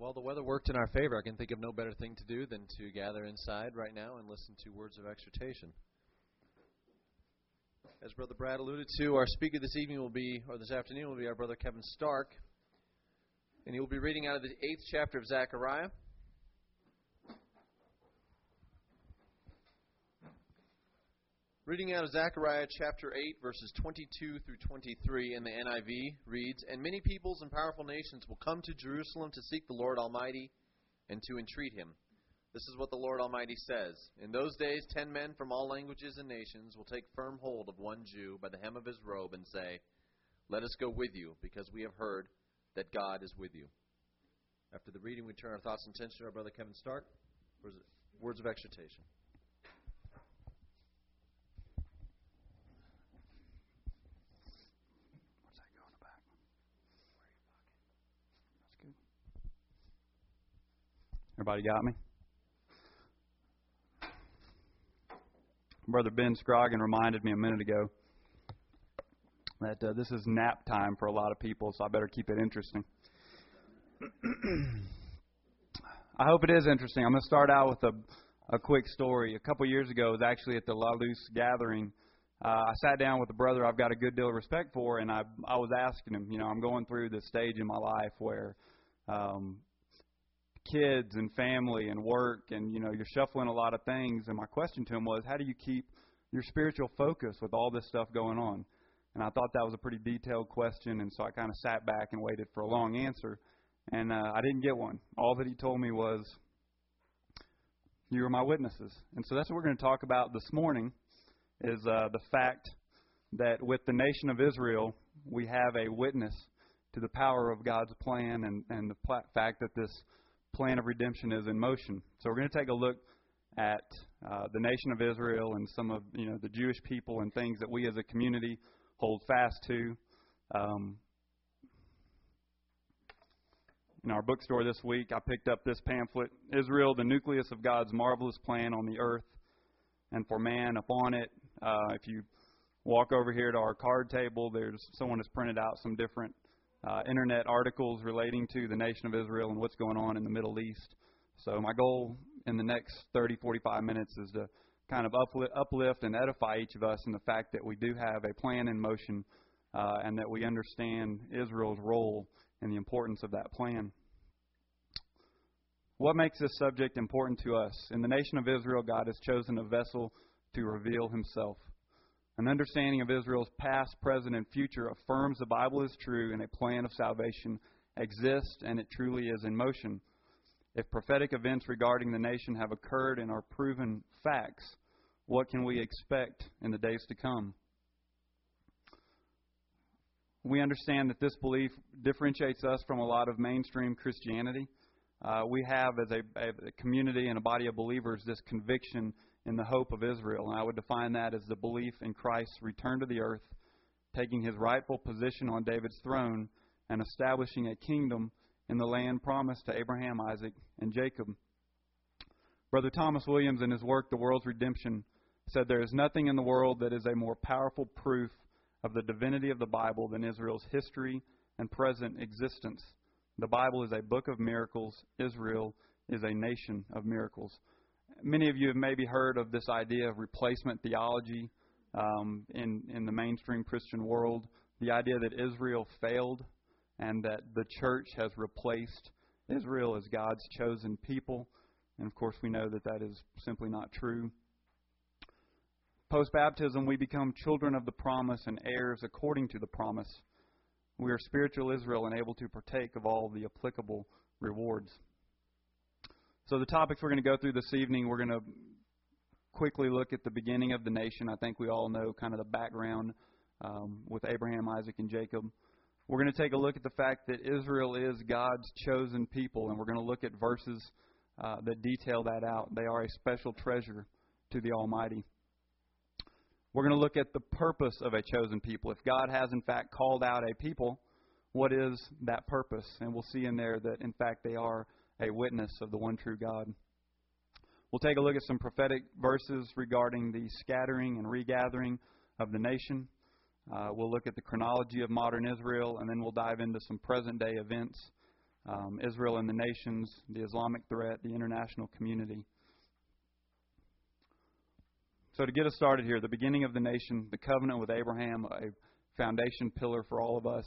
Well, the weather worked in our favor. I can think of no better thing to do than to gather inside right now and listen to words of exhortation. As Brother Brad alluded to, our speaker this evening will be, or this afternoon will be our brother Kevin Stark, and he will be reading out of the eighth chapter of Zechariah. Reading out of Zechariah chapter 8, verses 22 through 23 in the NIV reads And many peoples and powerful nations will come to Jerusalem to seek the Lord Almighty and to entreat him. This is what the Lord Almighty says In those days, ten men from all languages and nations will take firm hold of one Jew by the hem of his robe and say, Let us go with you, because we have heard that God is with you. After the reading, we turn our thoughts and attention to our brother Kevin Stark for words of exhortation. Everybody got me? Brother Ben Scroggin reminded me a minute ago that uh, this is nap time for a lot of people, so I better keep it interesting. I hope it is interesting. I'm going to start out with a, a quick story. A couple years ago, I was actually at the La Luz gathering. Uh, I sat down with a brother I've got a good deal of respect for, and I I was asking him, you know, I'm going through this stage in my life where um, kids and family and work and you know you're shuffling a lot of things. And my question to him was how do you keep your spiritual focus with all this stuff going on? And i thought that was a pretty detailed question. And so i kind of sat back and waited for a long answer. And uh, i didn't get one. All that he told me was you are my witnesses. And so that's what we're going to talk about this morning is uh, the fact that with the nation of israel we have a witness to the power of god's plan and, and the fact that this plan of redemption is in motion. So we're going to take a look at uh, the nation of Israel and some of you know the Jewish people and things that we as a community hold fast to. Um, in our bookstore this week, I picked up this pamphlet, Israel, the Nucleus of God's Marvelous Plan on the Earth and for Man. Upon it, uh, if you walk over here to our card table, there's someone has printed out some different uh, internet articles relating to the nation of Israel and what's going on in the Middle East. So my goal in the next 30, 45 minutes is to kind of uplift uplift and edify each of us in the fact that we do have a plan in motion uh, and that we understand Israel's role and the importance of that plan. What makes this subject important to us? In the nation of Israel, God has chosen a vessel to reveal himself. An understanding of Israel's past, present, and future affirms the Bible is true and a plan of salvation exists and it truly is in motion. If prophetic events regarding the nation have occurred and are proven facts, what can we expect in the days to come? We understand that this belief differentiates us from a lot of mainstream Christianity. Uh, we have, as a, a community and a body of believers, this conviction in the hope of Israel. And I would define that as the belief in Christ's return to the earth, taking his rightful position on David's throne, and establishing a kingdom in the land promised to Abraham, Isaac, and Jacob. Brother Thomas Williams, in his work, The World's Redemption, said there is nothing in the world that is a more powerful proof of the divinity of the Bible than Israel's history and present existence. The Bible is a book of miracles. Israel is a nation of miracles many of you have maybe heard of this idea of replacement theology um, in in the mainstream Christian world. The idea that Israel failed and that the church has replaced Israel as God's chosen people, and of course we know that that is simply not true. Post baptism, we become children of the promise and heirs according to the promise. We are spiritual Israel and able to partake of all the applicable rewards. So, the topics we're going to go through this evening, we're going to quickly look at the beginning of the nation. I think we all know kind of the background um, with Abraham, Isaac, and Jacob. We're going to take a look at the fact that Israel is God's chosen people, and we're going to look at verses uh, that detail that out. They are a special treasure to the Almighty. We're going to look at the purpose of a chosen people. If God has, in fact, called out a people, what is that purpose? And we'll see in there that, in fact, they are a witness of the one true God. We'll take a look at some prophetic verses regarding the scattering and regathering of the nation. Uh, we'll look at the chronology of modern Israel, and then we'll dive into some present day events. um, Israel and the nations, the Islamic threat, the international community. So, to get us started here, the beginning of the nation, the covenant with Abraham, a foundation pillar for all of us.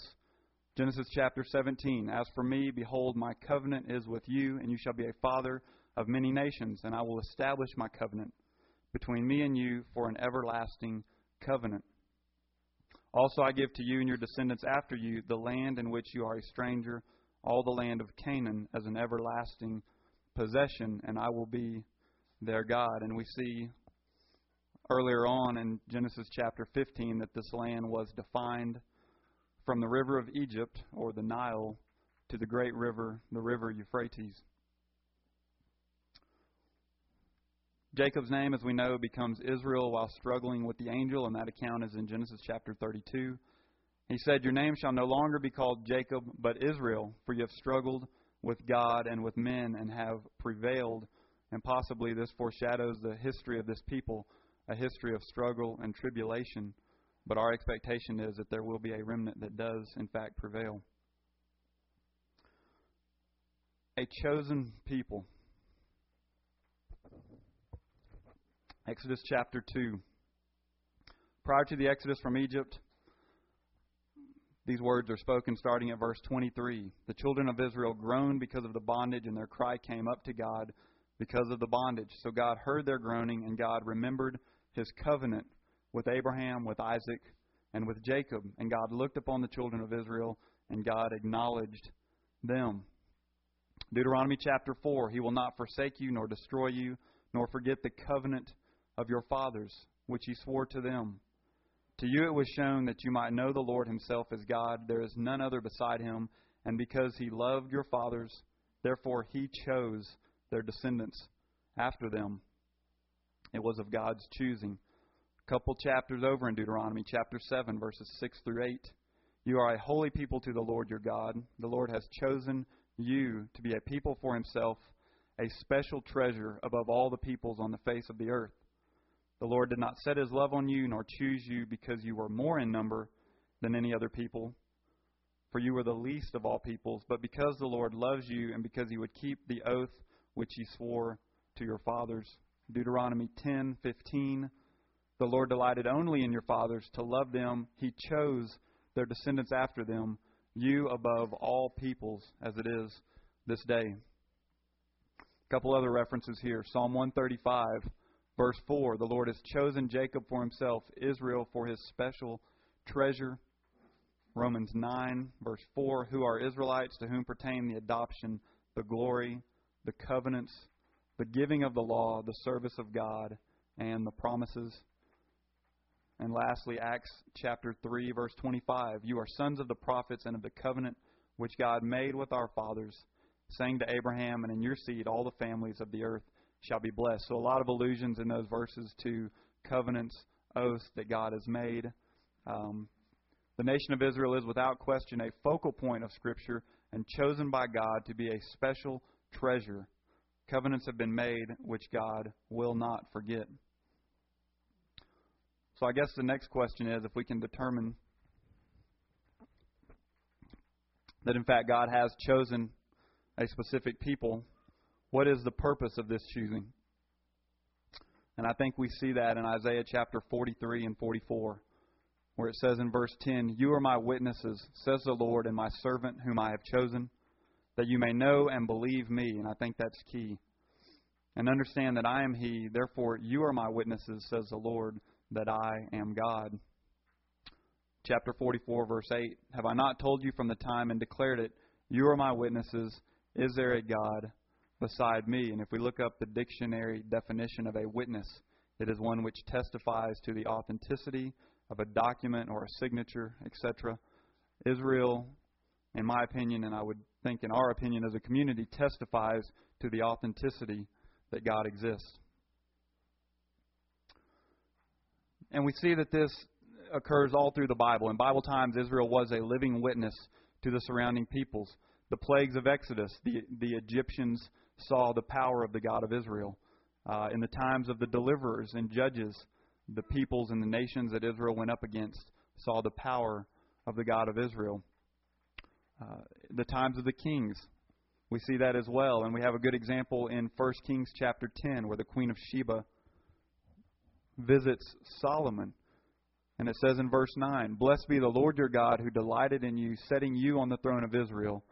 Genesis chapter 17 As for me, behold, my covenant is with you, and you shall be a father of many nations, and I will establish my covenant between me and you for an everlasting covenant. Also, I give to you and your descendants after you the land in which you are a stranger, all the land of Canaan, as an everlasting possession, and I will be their God. And we see earlier on in Genesis chapter 15 that this land was defined from the river of Egypt, or the Nile, to the great river, the river Euphrates. Jacob's name, as we know, becomes Israel while struggling with the angel, and that account is in Genesis chapter 32. He said, Your name shall no longer be called Jacob, but Israel, for you have struggled with God and with men and have prevailed. And possibly this foreshadows the history of this people, a history of struggle and tribulation. But our expectation is that there will be a remnant that does, in fact, prevail. A chosen people. Exodus chapter 2. Prior to the exodus from Egypt, these words are spoken starting at verse 23. The children of Israel groaned because of the bondage, and their cry came up to God because of the bondage. So God heard their groaning, and God remembered his covenant with Abraham, with Isaac, and with Jacob. And God looked upon the children of Israel, and God acknowledged them. Deuteronomy chapter 4 He will not forsake you, nor destroy you, nor forget the covenant of your fathers, which he swore to them. To you it was shown that you might know the Lord himself as God. There is none other beside him, and because he loved your fathers, therefore he chose their descendants after them. It was of God's choosing. Couple chapters over in Deuteronomy, chapter 7, verses 6 through 8. You are a holy people to the Lord your God. The Lord has chosen you to be a people for himself, a special treasure above all the peoples on the face of the earth. The Lord did not set his love on you, nor choose you because you were more in number than any other people, for you were the least of all peoples, but because the Lord loves you and because he would keep the oath which he swore to your fathers. Deuteronomy 10:15 The Lord delighted only in your fathers to love them. He chose their descendants after them, you above all peoples as it is this day. A couple other references here. Psalm 135 Verse 4 The Lord has chosen Jacob for himself, Israel for his special treasure. Romans 9, verse 4 Who are Israelites to whom pertain the adoption, the glory, the covenants, the giving of the law, the service of God, and the promises. And lastly, Acts chapter 3, verse 25 You are sons of the prophets and of the covenant which God made with our fathers, saying to Abraham, And in your seed all the families of the earth shall be blessed. So a lot of allusions in those verses to covenants, oaths that God has made. Um, the nation of Israel is without question a focal point of Scripture and chosen by God to be a special treasure. Covenants have been made which God will not forget. So I guess the next question is if we can determine that in fact God has chosen a specific people what is the purpose of this choosing? And I think we see that in Isaiah chapter 43 and 44, where it says in verse 10, You are my witnesses, says the Lord, and my servant whom I have chosen, that you may know and believe me. And I think that's key. And understand that I am He, therefore you are my witnesses, says the Lord, that I am God. Chapter 44, verse 8 Have I not told you from the time and declared it? You are my witnesses. Is there a God beside me. And if we look up the dictionary definition of a witness, it is one which testifies to the authenticity of a document or a signature, etc. Israel, in my opinion, and I would think in our opinion as a community, testifies to the authenticity that God exists. And we see that this occurs all through the Bible. In Bible times, Israel was a living witness to the surrounding peoples. The plagues of Exodus, the, the Egyptians saw the power of the God of Israel. Uh, in the times of the deliverers and judges, the peoples and the nations that Israel went up against saw the power of the God of Israel. Uh, the times of the kings, We see that as well, and we have a good example in 1 Kings chapter 10 where the queen of Sheba visits Solomon. And it says in verse 9, Blessed be the Lord your God who delighted in you, setting you on the throne of Israel,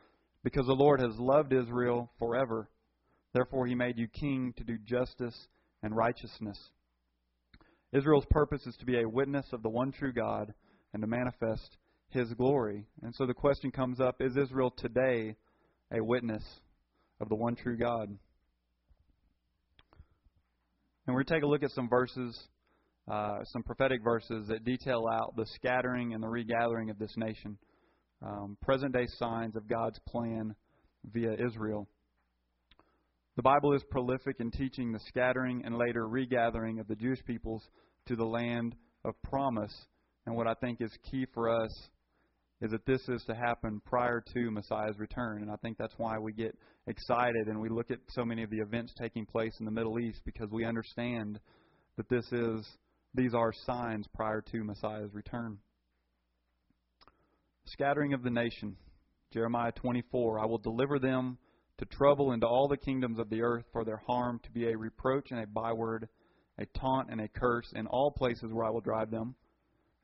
because the Lord has loved Israel forever. Therefore he made you king to do justice and righteousness. Israel's purpose is to be a witness of the one true God and to manifest his glory. And so the question comes up is Israel today a witness of the one true God? And we're take a look at some verses, uh, some prophetic verses that detail out the scattering and the regathering of this nation. Um, present day signs of God's plan via Israel. The Bible is prolific in teaching the scattering and later regathering of the Jewish peoples to the land of promise. And what I think is key for us is that this is to happen prior to Messiah's return. And I think that's why we get excited and we look at so many of the events taking place in the Middle East because we understand that this is these are signs prior to Messiah's return. Scattering of the nation. Jeremiah 24, I will deliver them to trouble into all the kingdoms of the earth for their harm to be a reproach and a byword, a taunt and a curse in all places where I will drive them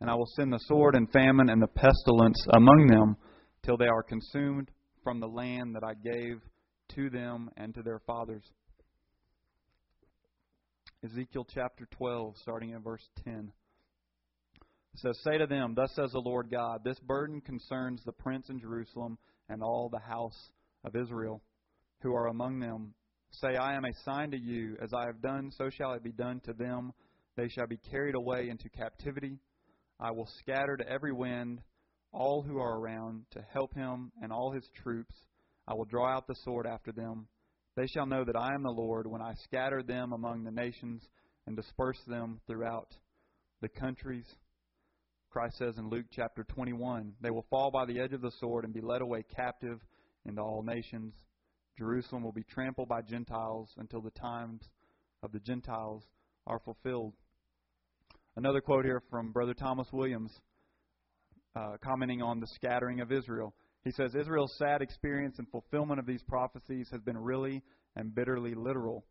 and I will send the sword and famine and the pestilence among them till they are consumed from the land that I gave to them and to their fathers. Ezekiel chapter 12, starting at verse 10. It says, Say to them, Thus says the Lord God, This burden concerns the prince in Jerusalem and all the house of Israel who are among them. Say, I am a sign to you, as I have done, so shall it be done to them. They shall be carried away into captivity I will scatter to every wind all who are around to help him and all his troops. I will draw out the sword after them. They shall know that I am the Lord when I scatter them among the nations and disperse them throughout the countries. Christ says in Luke chapter 21 They will fall by the edge of the sword and be led away captive into all nations. Jerusalem will be trampled by Gentiles until the times of the Gentiles are fulfilled. Another quote here from Brother Thomas Williams, uh, commenting on the scattering of Israel. He says Israel's sad experience and fulfillment of these prophecies has been really and bitterly literal.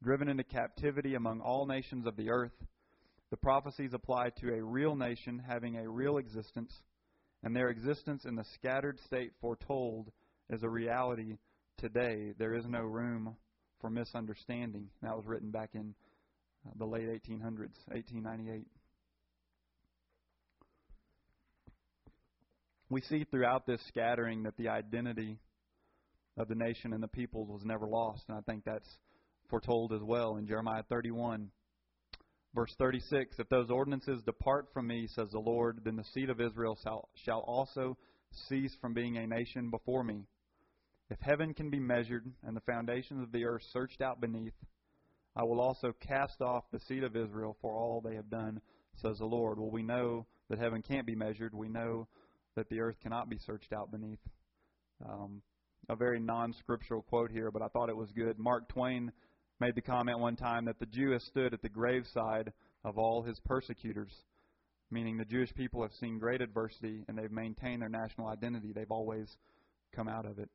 Driven into captivity among all nations of the earth, the prophecies apply to a real nation having a real existence, and their existence in the scattered state foretold is a reality today. There is no room for misunderstanding. That was written back in the late 1800s, 1898. We see throughout this scattering that the identity of the nation and the peoples was never lost, and I think that's foretold as well in Jeremiah 31. Verse 36 If those ordinances depart from me, says the Lord, then the seed of Israel shall, shall also cease from being a nation before me. If heaven can be measured and the foundations of the earth searched out beneath, I will also cast off the seed of Israel for all they have done, says the Lord. Well, we know that heaven can't be measured. We know that the earth cannot be searched out beneath. Um, a very non scriptural quote here, but I thought it was good. Mark Twain made the comment one time that the Jew has stood at the graveside of all his persecutors, meaning the Jewish people have seen great adversity and they've maintained their national identity. They've always come out of it.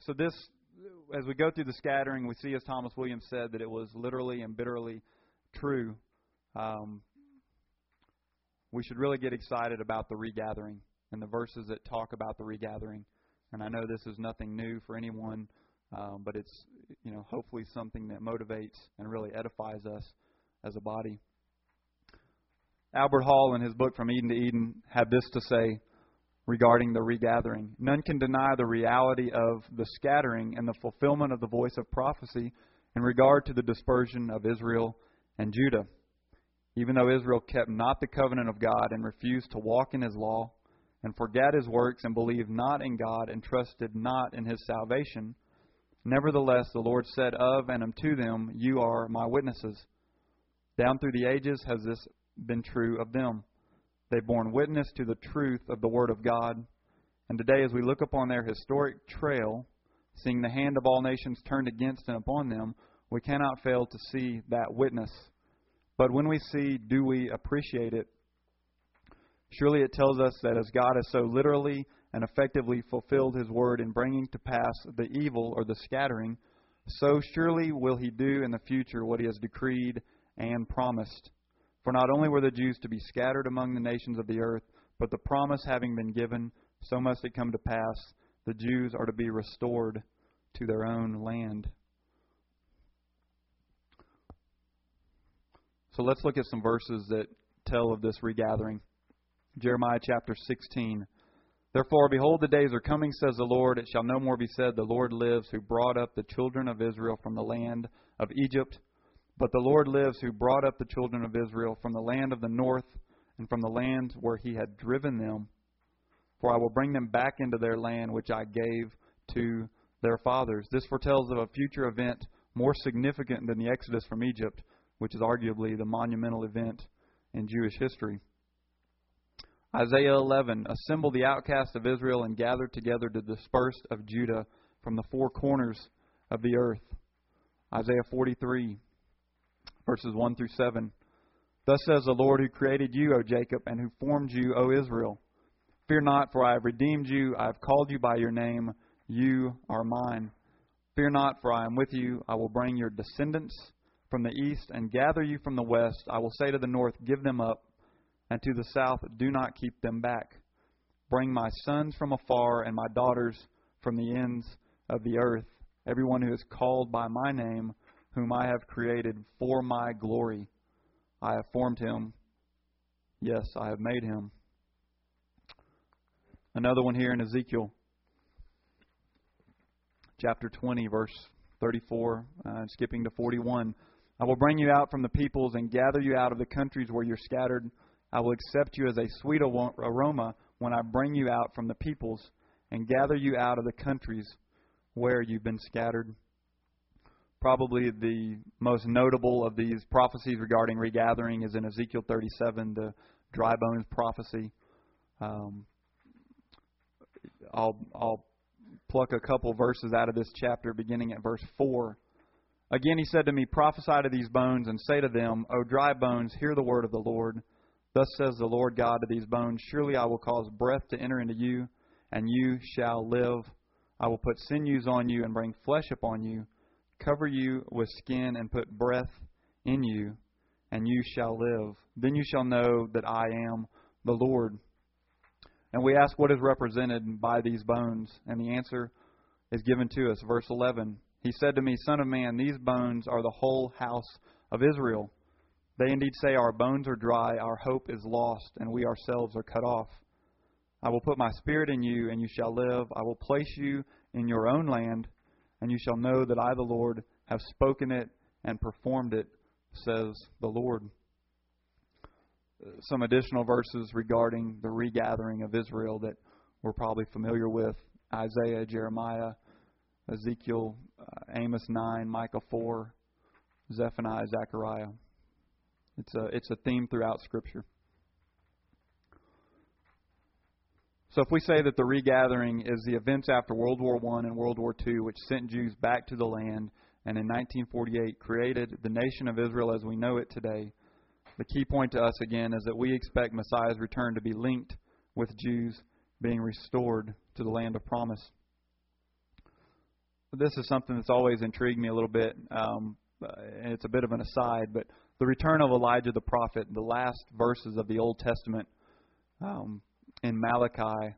So this as we go through the scattering, we see, as Thomas Williams said, that it was literally and bitterly true. Um, we should really get excited about the regathering and the verses that talk about the regathering. And I know this is nothing new for anyone, um, but it's you know hopefully something that motivates and really edifies us as a body. Albert Hall, in his book From Eden to Eden, had this to say regarding the regathering. None can deny the reality of the scattering and the fulfillment of the voice of prophecy in regard to the dispersion of Israel and Judah. Even though Israel kept not the covenant of God and refused to walk in his law, and forgat his works, and believed not in God, and trusted not in his salvation, nevertheless the Lord said of and unto them, You are my witnesses. Down through the ages has this been true of them. They've borne witness to the truth of the Word of God. And today, as we look upon their historic trail, seeing the hand of all nations turned against and upon them, we cannot fail to see that witness. But when we see, do we appreciate it? Surely it tells us that as God has so literally and effectively fulfilled his word in bringing to pass the evil or the scattering, so surely will he do in the future what he has decreed and promised. For not only were the Jews to be scattered among the nations of the earth, but the promise having been given, so must it come to pass, the Jews are to be restored to their own land. So let's look at some verses that tell of this regathering. Jeremiah chapter 16. Therefore, behold, the days are coming, says the Lord. It shall no more be said, The Lord lives, who brought up the children of Israel from the land of Egypt. But the Lord lives, who brought up the children of Israel from the land of the north and from the land where he had driven them. For I will bring them back into their land, which I gave to their fathers. This foretells of a future event more significant than the exodus from Egypt, which is arguably the monumental event in Jewish history. Isaiah 11 Assemble the outcasts of Israel and gather together the dispersed of Judah from the four corners of the earth. Isaiah 43, verses 1 through 7. Thus says the Lord who created you, O Jacob, and who formed you, O Israel. Fear not, for I have redeemed you. I have called you by your name. You are mine. Fear not, for I am with you. I will bring your descendants from the east and gather you from the west. I will say to the north, Give them up, and to the south, Do not keep them back. Bring my sons from afar and my daughters from the ends of the earth. Everyone who is called by my name, whom I have created for my glory. I have formed him. Yes, I have made him. Another one here in Ezekiel chapter 20, verse 34, uh, skipping to 41. I will bring you out from the peoples and gather you out of the countries where you're scattered. I will accept you as a sweet aroma when I bring you out from the peoples and gather you out of the countries where you've been scattered. Probably the most notable of these prophecies regarding regathering is in Ezekiel 37, the dry bones prophecy. Um, I'll, I'll pluck a couple verses out of this chapter, beginning at verse 4. Again, he said to me, Prophesy to these bones, and say to them, O dry bones, hear the word of the Lord. Thus says the Lord God to these bones Surely I will cause breath to enter into you, and you shall live. I will put sinews on you, and bring flesh upon you, cover you with skin, and put breath in you, and you shall live. Then you shall know that I am the Lord. And we ask what is represented by these bones, and the answer is given to us. Verse 11 he said to me, Son of man, these bones are the whole house of Israel. They indeed say, Our bones are dry, our hope is lost, and we ourselves are cut off. I will put my spirit in you, and you shall live. I will place you in your own land, and you shall know that I, the Lord, have spoken it and performed it, says the Lord. Some additional verses regarding the regathering of Israel that we're probably familiar with Isaiah, Jeremiah, Ezekiel, uh, Amos 9, Micah 4, Zephaniah, Zechariah. It's a, it's a theme throughout Scripture. So if we say that the regathering is the events after World War I and World War II, which sent Jews back to the land and in 1948 created the nation of Israel as we know it today, the key point to us again is that we expect Messiah's return to be linked with Jews being restored to the land of promise. This is something that's always intrigued me a little bit, um, and it's a bit of an aside, but the return of Elijah the prophet, the last verses of the Old Testament um, in Malachi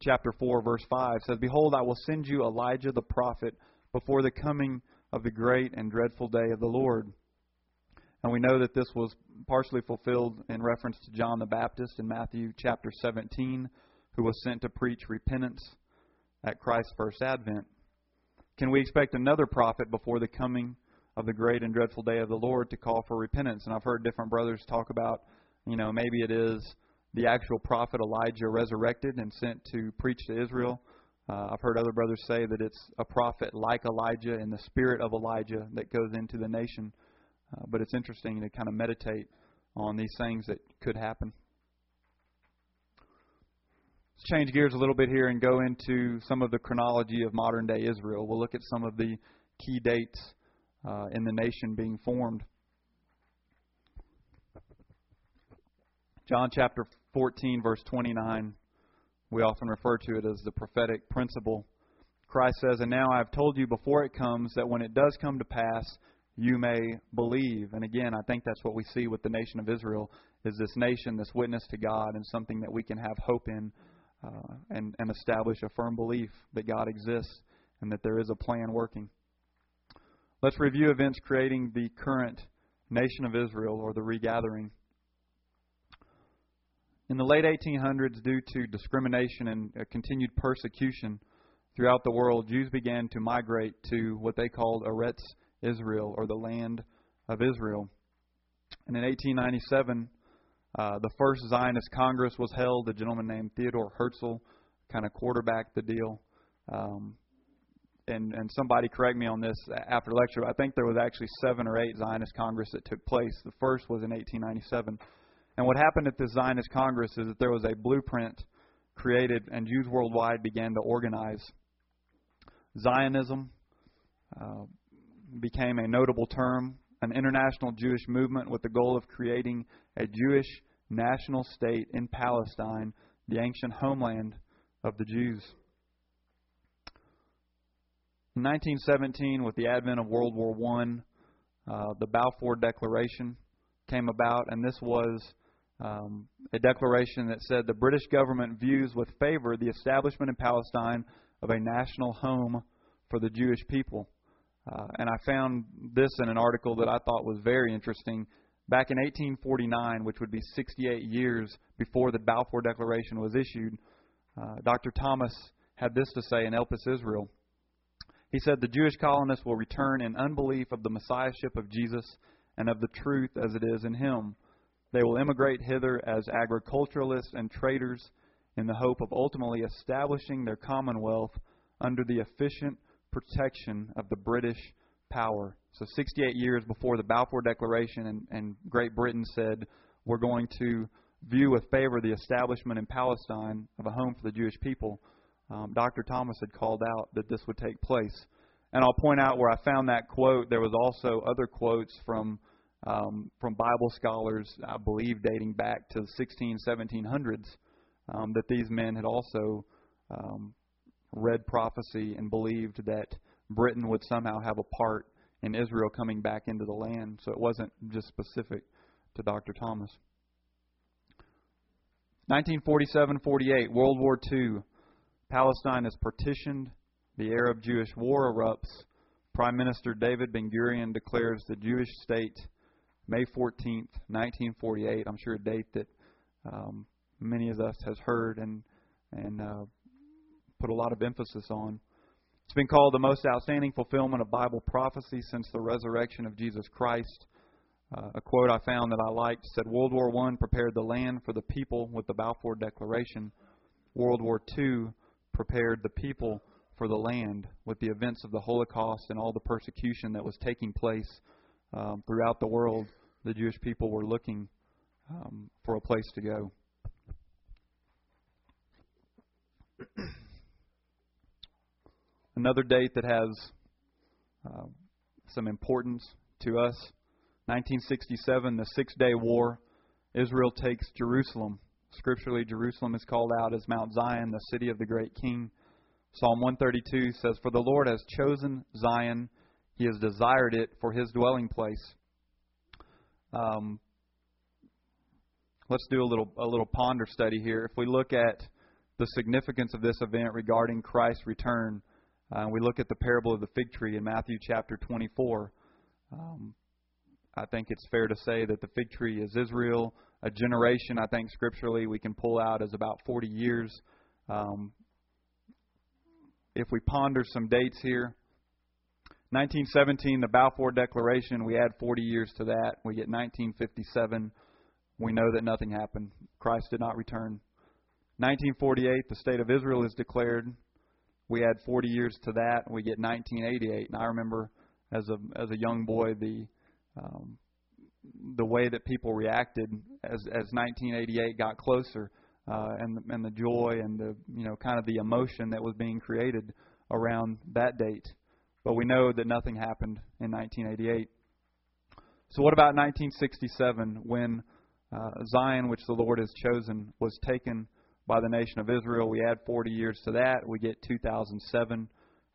chapter 4, verse 5 says, Behold, I will send you Elijah the prophet before the coming of the great and dreadful day of the Lord. And we know that this was partially fulfilled in reference to John the Baptist in Matthew chapter 17, who was sent to preach repentance at Christ's first advent. Can we expect another prophet before the coming of the great and dreadful day of the Lord to call for repentance? And I've heard different brothers talk about, you know, maybe it is the actual prophet Elijah resurrected and sent to preach to Israel. Uh, I've heard other brothers say that it's a prophet like Elijah in the spirit of Elijah that goes into the nation. Uh, but it's interesting to kind of meditate on these things that could happen Let's change gears a little bit here and go into some of the chronology of modern day Israel. We'll look at some of the key dates uh, in the nation being formed. John chapter 14, verse 29. We often refer to it as the prophetic principle. Christ says, And now I have told you before it comes that when it does come to pass, you may believe. And again, I think that's what we see with the nation of Israel is this nation, this witness to God, and something that we can have hope in uh, and, and establish a firm belief that God exists and that there is a plan working. Let's review events creating the current nation of Israel or the regathering. In the late 1800s, due to discrimination and uh, continued persecution throughout the world, Jews began to migrate to what they called Eretz Israel or the land of Israel. And in 1897, uh, the first Zionist Congress was held. A gentleman named Theodore Herzl kind of quarterbacked the deal. Um, and and somebody correct me on this after lecture. I think there was actually seven or eight Zionist Congress that took place. The first was in 1897. And what happened at this Zionist Congress is that there was a blueprint created, and Jews worldwide began to organize. Zionism uh, became a notable term an international Jewish movement with the goal of creating a Jewish national state in Palestine, the ancient homeland of the Jews. In 1917, with the advent of World War I, uh, the Balfour Declaration came about, and this was um, a declaration that said the British government views with favor the establishment in Palestine of a national home for the Jewish people. Uh, and I found this in an article that I thought was very interesting. Back in 1849, which would be 68 years before the Balfour Declaration was issued, uh, Dr. Thomas had this to say in Elpis Israel. He said, The Jewish colonists will return in unbelief of the Messiahship of Jesus and of the truth as it is in him. They will immigrate hither as agriculturalists and traders in the hope of ultimately establishing their commonwealth under the efficient protection of the British power. So, 68 years before the Balfour Declaration, and, and Great Britain said, We're going to view with favor the establishment in Palestine of a home for the Jewish people. Um, Dr. Thomas had called out that this would take place. And I'll point out where I found that quote. There was also other quotes from um, from Bible scholars, I believe, dating back to the 16, 1700s, um, that these men had also um, read prophecy and believed that Britain would somehow have a part in Israel coming back into the land. So it wasn't just specific to Dr. Thomas. 1947 48, World War II. Palestine is partitioned. The Arab Jewish war erupts. Prime Minister David Ben Gurion declares the Jewish state May 14th, 1948. I'm sure a date that um, many of us has heard and and uh, put a lot of emphasis on. It's been called the most outstanding fulfillment of Bible prophecy since the resurrection of Jesus Christ. Uh, a quote I found that I liked said World War I prepared the land for the people with the Balfour Declaration. World War II prepared the people for the land with the events of the Holocaust and all the persecution that was taking place um, throughout the world. The Jewish people were looking um, for a place to go. Another date that has uh, some importance to us 1967, the Six Day War. Israel takes Jerusalem. Scripturally, Jerusalem is called out as Mount Zion, the city of the great king. Psalm 132 says, For the Lord has chosen Zion, he has desired it for his dwelling place. Um, let's do a little a little ponder study here. If we look at the significance of this event regarding Christ's return, uh, we look at the parable of the fig tree in Matthew chapter 24. Um, I think it's fair to say that the fig tree is Israel. A generation, I think, scripturally, we can pull out as about 40 years. Um, if we ponder some dates here, 1917, the Balfour Declaration, we add 40 years to that. We get 1957. We know that nothing happened. Christ did not return. 1948, the state of Israel is declared we add 40 years to that, we get 1988. And I remember as a as a young boy the um, the way that people reacted as as 1988 got closer, uh, and and the joy and the you know kind of the emotion that was being created around that date. But we know that nothing happened in 1988. So what about 1967 when uh, Zion, which the Lord has chosen, was taken by the nation of Israel. We add 40 years to that, we get 2007.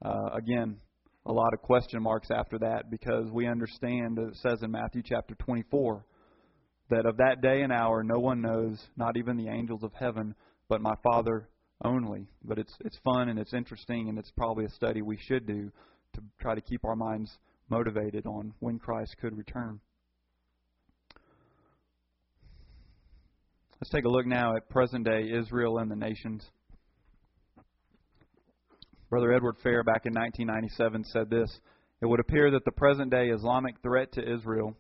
Uh, again, a lot of question marks after that because we understand it says in Matthew chapter 24 that of that day and hour no one knows, not even the angels of heaven, but my Father only. But it's it's fun and it's interesting and it's probably a study we should do to try to keep our minds motivated on when Christ could return. Let's take a look now at present day Israel and the nations. Brother Edward Fair back in 1997 said this It would appear that the present day Islamic threat to Israel,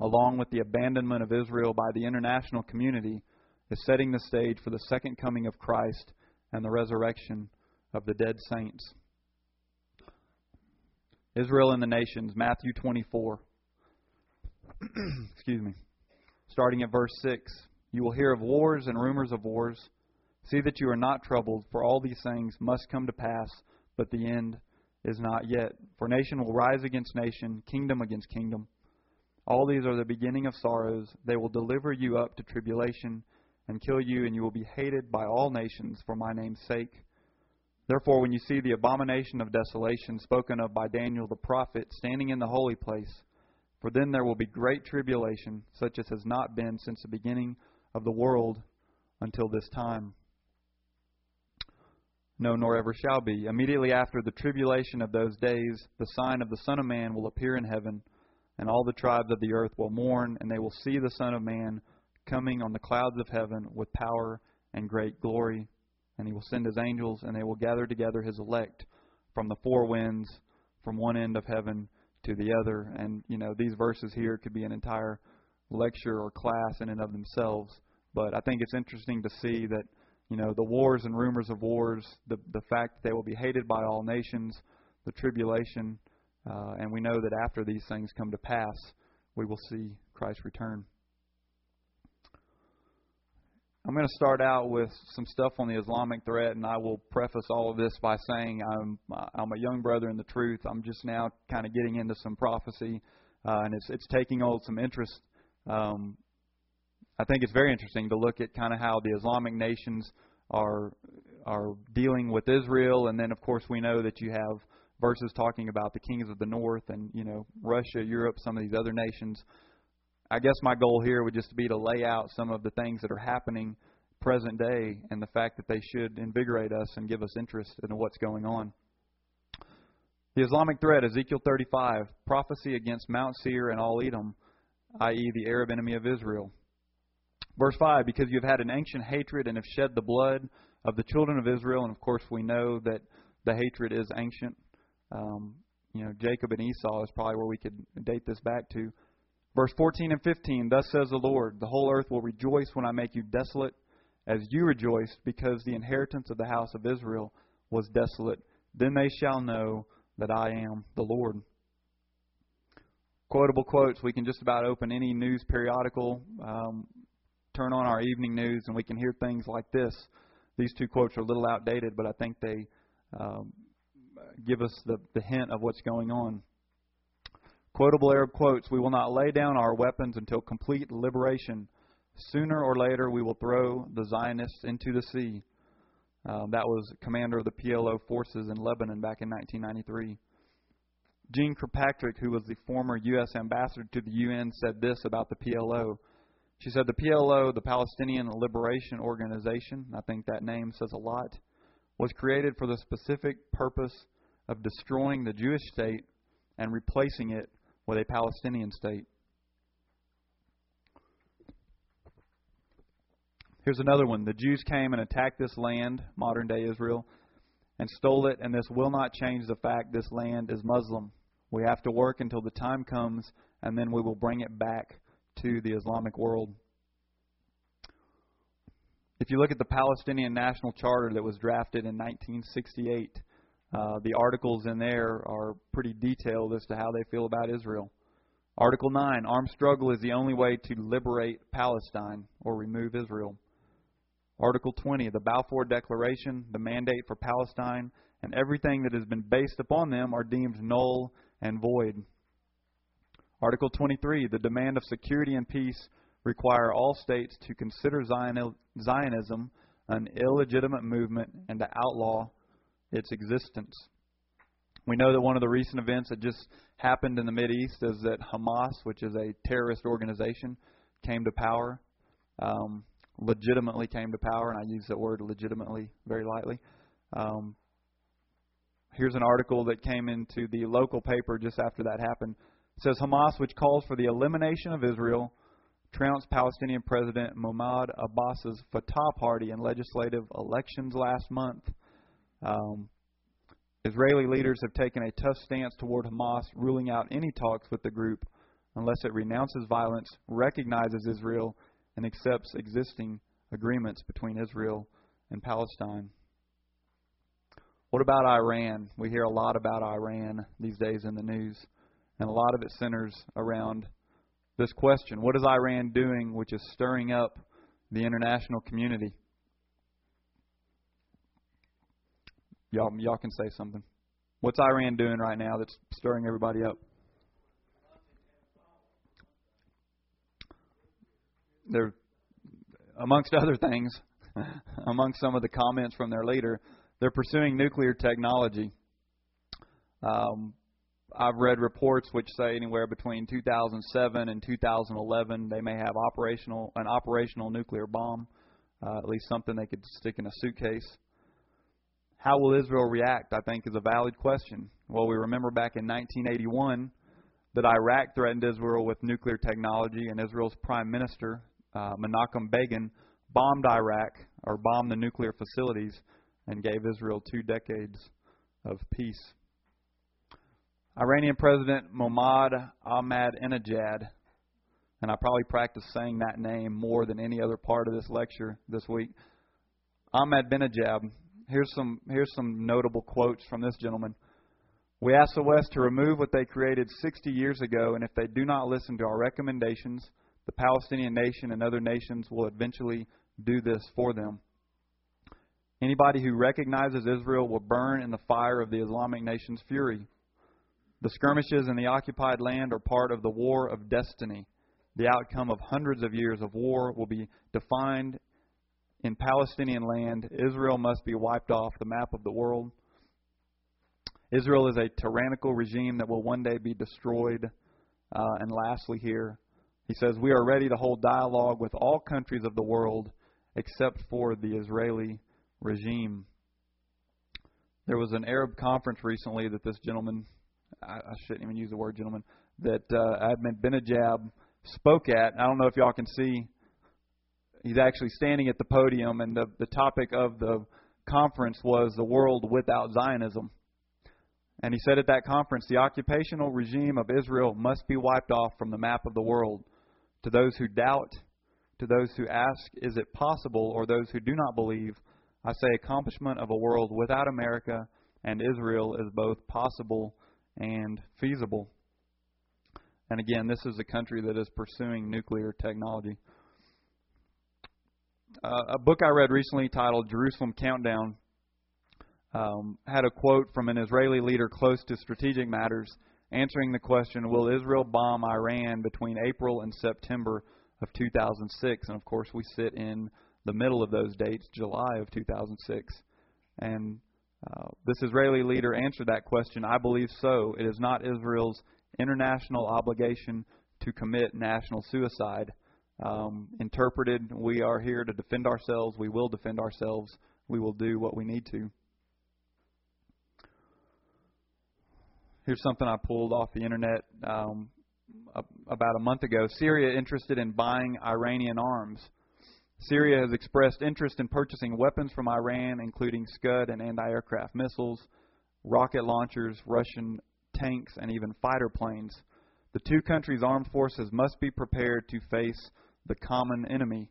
along with the abandonment of Israel by the international community, is setting the stage for the second coming of Christ and the resurrection of the dead saints. Israel and the nations, Matthew 24. Excuse me. Starting at verse 6. You will hear of wars and rumors of wars. See that you are not troubled, for all these things must come to pass, but the end is not yet. For nation will rise against nation, kingdom against kingdom. All these are the beginning of sorrows. They will deliver you up to tribulation and kill you, and you will be hated by all nations for my name's sake. Therefore, when you see the abomination of desolation spoken of by Daniel the prophet standing in the holy place, for then there will be great tribulation, such as has not been since the beginning of the world until this time. No, nor ever shall be. Immediately after the tribulation of those days, the sign of the Son of Man will appear in heaven, and all the tribes of the earth will mourn, and they will see the Son of Man coming on the clouds of heaven with power and great glory. And he will send his angels, and they will gather together his elect from the four winds, from one end of heaven to the other. And, you know, these verses here could be an entire lecture or class in and of themselves. But I think it's interesting to see that, you know, the wars and rumors of wars, the, the fact that they will be hated by all nations, the tribulation, uh, and we know that after these things come to pass, we will see Christ return. I'm going to start out with some stuff on the Islamic threat, and I will preface all of this by saying I'm I'm a young brother in the truth. I'm just now kind of getting into some prophecy, uh, and it's it's taking on some interest. Um, I think it's very interesting to look at kind of how the Islamic nations are are dealing with Israel, and then of course we know that you have verses talking about the kings of the north and you know Russia, Europe, some of these other nations. I guess my goal here would just be to lay out some of the things that are happening present day and the fact that they should invigorate us and give us interest in what's going on. The Islamic threat, Ezekiel 35, prophecy against Mount Seir and all Edom, i.e., the Arab enemy of Israel. Verse 5, because you have had an ancient hatred and have shed the blood of the children of Israel, and of course we know that the hatred is ancient. Um, you know, Jacob and Esau is probably where we could date this back to. Verse 14 and 15 Thus says the Lord, The whole earth will rejoice when I make you desolate, as you rejoiced, because the inheritance of the house of Israel was desolate. Then they shall know that I am the Lord. Quotable quotes. We can just about open any news periodical, um, turn on our evening news, and we can hear things like this. These two quotes are a little outdated, but I think they um, give us the, the hint of what's going on. Quotable Arab quotes We will not lay down our weapons until complete liberation. Sooner or later, we will throw the Zionists into the sea. Uh, that was commander of the PLO forces in Lebanon back in 1993. Jeane Kirkpatrick, who was the former U.S. ambassador to the UN, said this about the PLO. She said, The PLO, the Palestinian Liberation Organization, I think that name says a lot, was created for the specific purpose of destroying the Jewish state and replacing it with a Palestinian state. Here's another one. The Jews came and attacked this land, modern day Israel, and stole it, and this will not change the fact this land is Muslim. We have to work until the time comes, and then we will bring it back to the Islamic world. If you look at the Palestinian National Charter that was drafted in 1968, uh, the articles in there are pretty detailed as to how they feel about Israel. Article 9 Armed struggle is the only way to liberate Palestine or remove Israel. Article 20 The Balfour Declaration, the mandate for Palestine, and everything that has been based upon them are deemed null and void. Article 23 The demand of security and peace require all states to consider Zionism an illegitimate movement and to outlaw its existence. We know that one of the recent events that just happened in the East is that Hamas, which is a terrorist organization, came to power, um, legitimately came to power, and I use that word legitimately very lightly. Um, here's an article that came into the local paper just after that happened. It says Hamas, which calls for the elimination of Israel, trounced Palestinian President Mahmoud Abbas's Fatah party in legislative elections last month. Um, Israeli leaders have taken a tough stance toward Hamas, ruling out any talks with the group unless it renounces violence, recognizes Israel, and accepts existing agreements between Israel and Palestine. What about Iran? We hear a lot about Iran these days in the news, and a lot of it centers around this question What is Iran doing which is stirring up the international community? Y'all, y'all can say something. What's Iran doing right now that's stirring everybody up? They're, amongst other things, amongst some of the comments from their leader, they're pursuing nuclear technology. Um, I've read reports which say anywhere between 2007 and 2011 they may have operational an operational nuclear bomb, uh, at least something they could stick in a suitcase. How will Israel react? I think is a valid question. Well, we remember back in 1981 that Iraq threatened Israel with nuclear technology, and Israel's prime minister uh, Menachem Begin bombed Iraq or bombed the nuclear facilities and gave Israel two decades of peace. Iranian President Mohammad Ahmadinejad, and I probably practiced saying that name more than any other part of this lecture this week. Ahmadinejad here's some here's some notable quotes from this gentleman. We ask the West to remove what they created 60 years ago, and if they do not listen to our recommendations, the Palestinian nation and other nations will eventually do this for them. Anybody who recognizes Israel will burn in the fire of the Islamic nation's fury. The skirmishes in the occupied land are part of the war of destiny. The outcome of hundreds of years of war will be defined in Palestinian land, Israel must be wiped off the map of the world. Israel is a tyrannical regime that will one day be destroyed. Uh, and lastly, here, he says, We are ready to hold dialogue with all countries of the world except for the Israeli regime. There was an Arab conference recently that this gentleman, I, I shouldn't even use the word gentleman, that uh, Benajab spoke at. I don't know if y'all can see he's actually standing at the podium, and the, the topic of the conference was the world without Zionism. And he said at that conference, the occupational regime of Israel must be wiped off from the map of the world. To those who doubt, to those who ask, is it possible, or those who do not believe, I say accomplishment of a world without America and Israel is both possible and feasible. And again, this is a country that is pursuing nuclear technology. Uh, a book I read recently titled Jerusalem Countdown um, had a quote from an Israeli leader close to strategic matters answering the question Will Israel bomb Iran between April and September of 2006? And of course, we sit in the middle of those dates, July of 2006. And uh, this Israeli leader answered that question I believe so. It is not Israel's international obligation to commit national suicide um, interpreted, we are here to defend ourselves. We will defend ourselves. We will do what we need to. Here's something I pulled off the internet um, about a month ago. Syria interested in buying Iranian arms. Syria has expressed interest in purchasing weapons from Iran, including Scud and anti aircraft missiles, rocket launchers, Russian tanks, and even fighter planes. The two countries' armed forces must be prepared to face the common enemy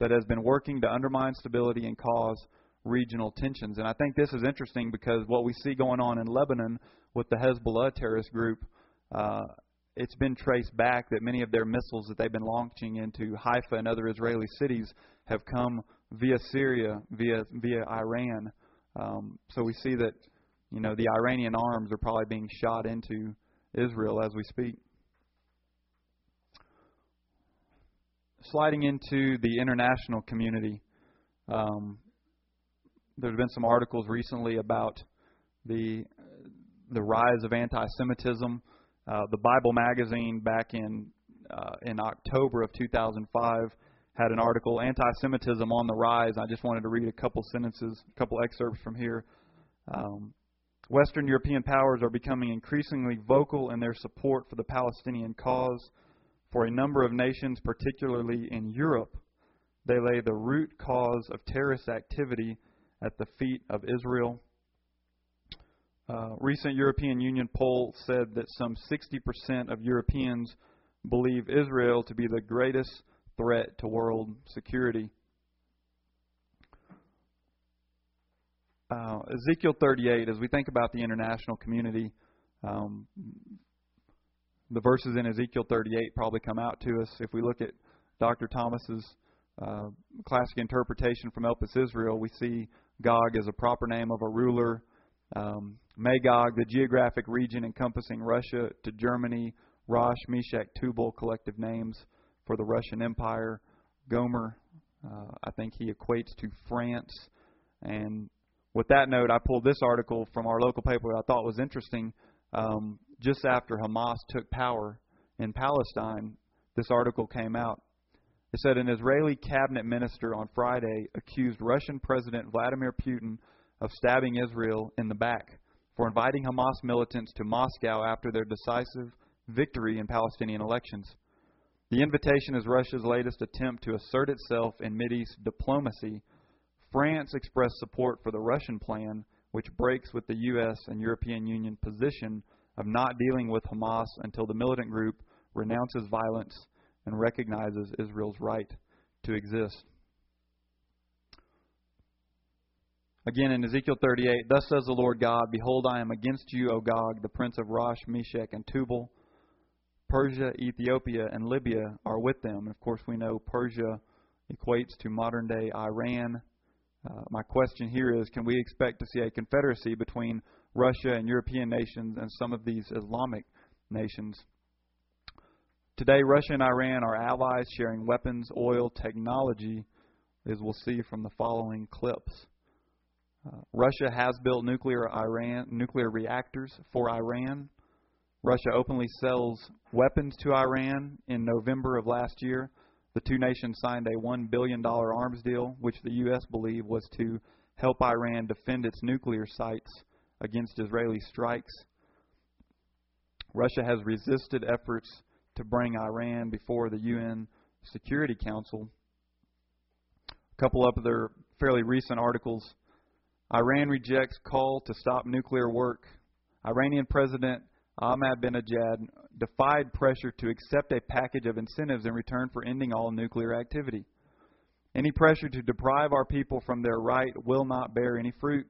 that has been working to undermine stability and cause regional tensions. And I think this is interesting because what we see going on in Lebanon with the Hezbollah terrorist group, uh, it's been traced back that many of their missiles that they've been launching into Haifa and other Israeli cities have come via Syria, via via Iran. Um, so we see that you know the Iranian arms are probably being shot into Israel as we speak. Sliding into the international community, um, there's been some articles recently about the the rise of anti-Semitism. Uh, the Bible Magazine back in uh, in October of 2005 had an article "Anti-Semitism on the Rise." I just wanted to read a couple sentences, a couple excerpts from here. Um, Western European powers are becoming increasingly vocal in their support for the Palestinian cause. For a number of nations, particularly in Europe, they lay the root cause of terrorist activity at the feet of Israel. Uh, recent European Union poll said that some 60% of Europeans believe Israel to be the greatest threat to world security. Uh, Ezekiel 38, as we think about the international community, um, the verses in Ezekiel 38 probably come out to us. If we look at Dr. Thomas's uh, classic interpretation from Elpis Israel, we see Gog as a proper name of a ruler. Um, Magog, the geographic region encompassing Russia to Germany, Rosh, Meshech, Tubal, collective names for the Russian Empire. Gomer, uh, I think he equates to France. And with that note, I pulled this article from our local paper that I thought was interesting. Um, just after Hamas took power in Palestine, this article came out. It said an Israeli cabinet minister on Friday accused Russian President Vladimir Putin of stabbing Israel in the back for inviting Hamas militants to Moscow after their decisive victory in Palestinian elections. The invitation is Russia's latest attempt to assert itself in Mideast diplomacy France expressed support for the Russian plan, which breaks with the U.S. and European Union position of not dealing with Hamas until the militant group renounces violence and recognizes Israel's right to exist. Again in Ezekiel 38, thus says the Lord God, Behold, I am against you, O Gog, the prince of Rosh, Meshech, and Tubal. Persia, Ethiopia, and Libya are with them. Of course, we know Persia equates to modern day Iran, uh, my question here is can we expect to see a confederacy between Russia and European nations and some of these Islamic nations? Today, Russia and Iran are allies sharing weapons, oil, technology, as we'll see from the following clips. Uh, Russia has built nuclear Iran nuclear reactors for Iran. Russia openly sells weapons to Iran in November of last year. The two nations signed a $1 billion arms deal, which the U.S. believed was to help Iran defend its nuclear sites against Israeli strikes. Russia has resisted efforts to bring Iran before the UN Security Council. A couple of other fairly recent articles. Iran rejects call to stop nuclear work. Iranian President Ahmadinejad defied pressure to accept a package of incentives in return for ending all nuclear activity. Any pressure to deprive our people from their right will not bear any fruit.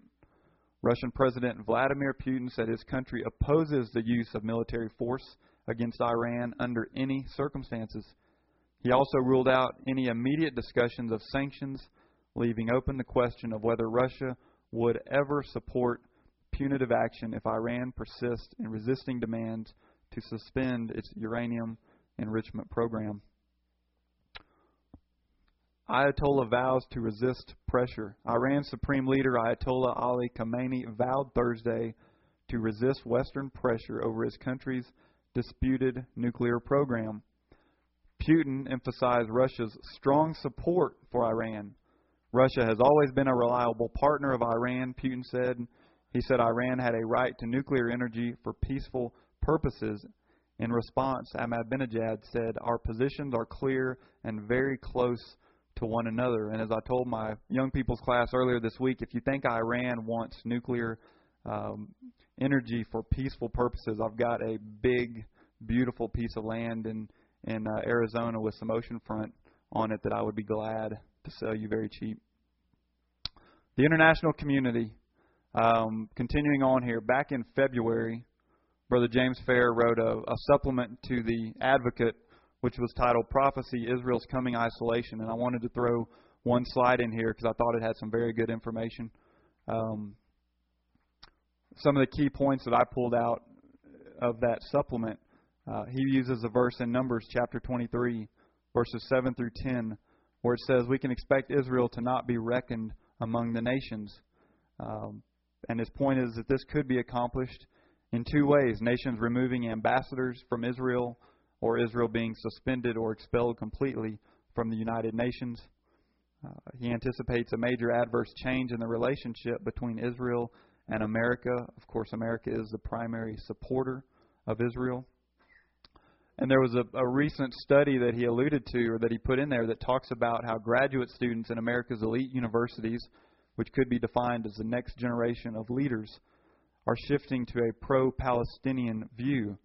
Russian President Vladimir Putin said his country opposes the use of military force against Iran under any circumstances. He also ruled out any immediate discussions of sanctions, leaving open the question of whether Russia would ever support punitive action if Iran persists in resisting demands to suspend its uranium enrichment program. Ayatollah vows to resist pressure. Iran's supreme leader Ayatollah Ali Khamenei vowed Thursday to resist Western pressure over his country's disputed nuclear program. Putin emphasized Russia's strong support for Iran. Russia has always been a reliable partner of Iran, Putin said he said Iran had a right to nuclear energy for peaceful purposes. In response, Ahmadinejad said, Our positions are clear and very close to one another. And as I told my young people's class earlier this week, if you think Iran wants nuclear um, energy for peaceful purposes, I've got a big, beautiful piece of land in, in uh, Arizona with some oceanfront on it that I would be glad to sell you very cheap. The international community um, continuing on here, back in February, Brother James Fair wrote a, a supplement to the Advocate, which was titled Prophecy Israel's Coming Isolation. And I wanted to throw one slide in here because I thought it had some very good information. Um, some of the key points that I pulled out of that supplement, uh, he uses a verse in Numbers chapter 23, verses 7 through 10, where it says, We can expect Israel to not be reckoned among the nations Um, and his point is that this could be accomplished in two ways nations removing ambassadors from Israel, or Israel being suspended or expelled completely from the United Nations. Uh, he anticipates a major adverse change in the relationship between Israel and America. Of course, America is the primary supporter of Israel. And there was a, a recent study that he alluded to, or that he put in there, that talks about how graduate students in America's elite universities, which could be defined as the next generation of leaders, are shifting to a pro Palestinian view.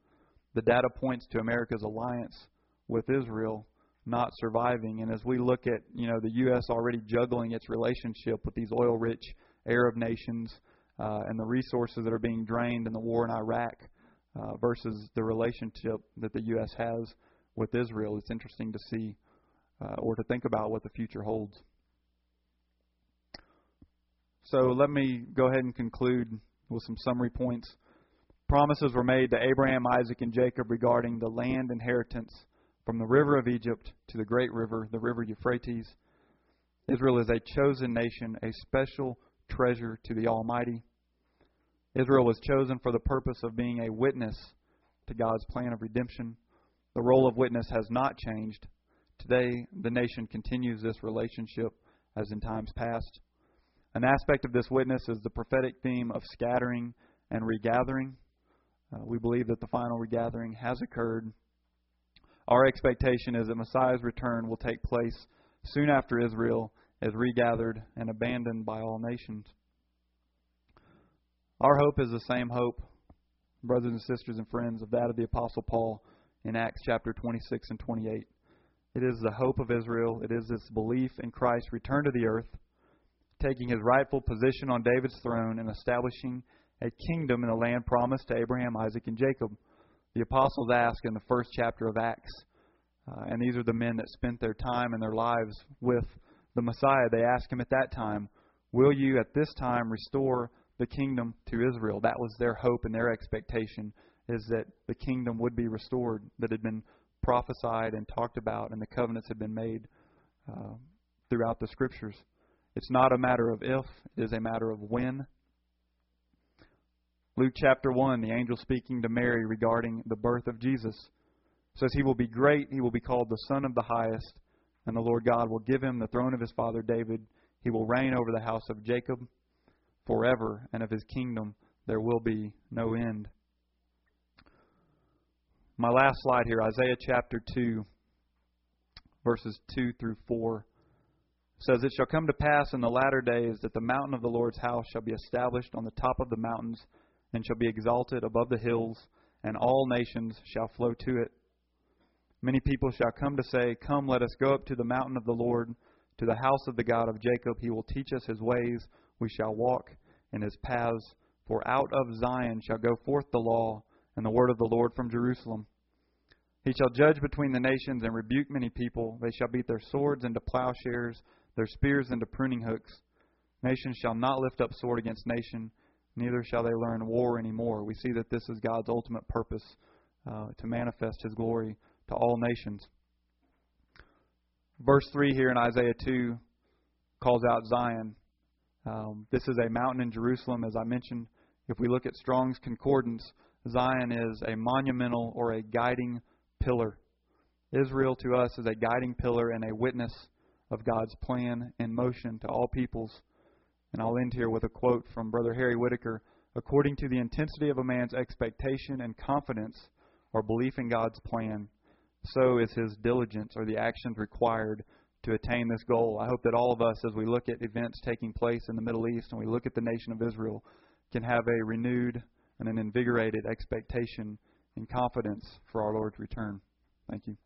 The data points to America's alliance with Israel not surviving. And as we look at, you know, the U.S. already juggling its relationship with these oil rich Arab nations uh, and the resources that are being drained in the war in Iraq uh, versus the relationship that the U.S. has with Israel, it's interesting to see uh, or to think about what the future holds. So let me go ahead and conclude with some summary points. Promises were made to Abraham, Isaac, and Jacob regarding the land inheritance from the river of Egypt to the great river, the river Euphrates. Israel is a chosen nation, a special treasure to the Almighty. Israel was chosen for the purpose of being a witness to God's plan of redemption. The role of witness has not changed. Today, the nation continues this relationship as in times past. An aspect of this witness is the prophetic theme of scattering and regathering. Uh, we believe that the final regathering has occurred our expectation is that Messiah's return will take place soon after Israel is regathered and abandoned by all nations. Our hope is the same hope, brothers and sisters and friends, of that of the Apostle Paul in Acts chapter 26 and 28. It is the hope of Israel. It is this belief in Christ's return to the earth, taking his rightful position on David's throne and establishing a kingdom in the land promised to Abraham, Isaac, and Jacob the apostles ask in the first chapter of Acts, uh, and these are the men that spent their time and their lives with the Messiah. They ask him at that time, Will you at this time restore the kingdom to Israel? That was their hope and their expectation, is that the kingdom would be restored, that had been prophesied and talked about, and the covenants had been made uh, throughout the scriptures. It's not a matter of if, it is a matter of when Luke chapter 1, the angel speaking to Mary regarding the birth of Jesus says, He will be great, he will be called the Son of the Highest, and the Lord God will give him the throne of his father David. He will reign over the house of Jacob forever, and of his kingdom there will be no end. My last slide here, Isaiah chapter 2, verses 2 through 4 says, It shall come to pass in the latter days that the mountain of the Lord's house shall be established on the top of the mountains and shall be exalted above the hills, and all nations shall flow to it. Many people shall come to say, Come, let us go up to the mountain of the Lord, to the house of the God of Jacob. He will teach us his ways. We shall walk in his paths. For out of Zion shall go forth the law, and the word of the Lord from Jerusalem. He shall judge between the nations and rebuke many people. They shall beat their swords into plowshares, their spears into pruning hooks. Nation shall not lift up sword against nation neither shall they learn war anymore. We see that this is God's ultimate purpose uh, to manifest His glory to all nations. Verse 3 here in Isaiah 2 calls out Zion. Um, this is a mountain in Jerusalem, as I mentioned. If we look at Strong's Concordance, Zion is a monumental or a guiding pillar. Israel to us is a guiding pillar and a witness of God's plan in motion to all peoples. And I'll end here with a quote from Brother Harry Whittaker. According to the intensity of a man's expectation and confidence or belief in God's plan, so is his diligence or the actions required to attain this goal. I hope that all of us, as we look at events taking place in the Middle East and we look at the nation of Israel, can have a renewed and an invigorated expectation and confidence for our Lord's return. Thank you.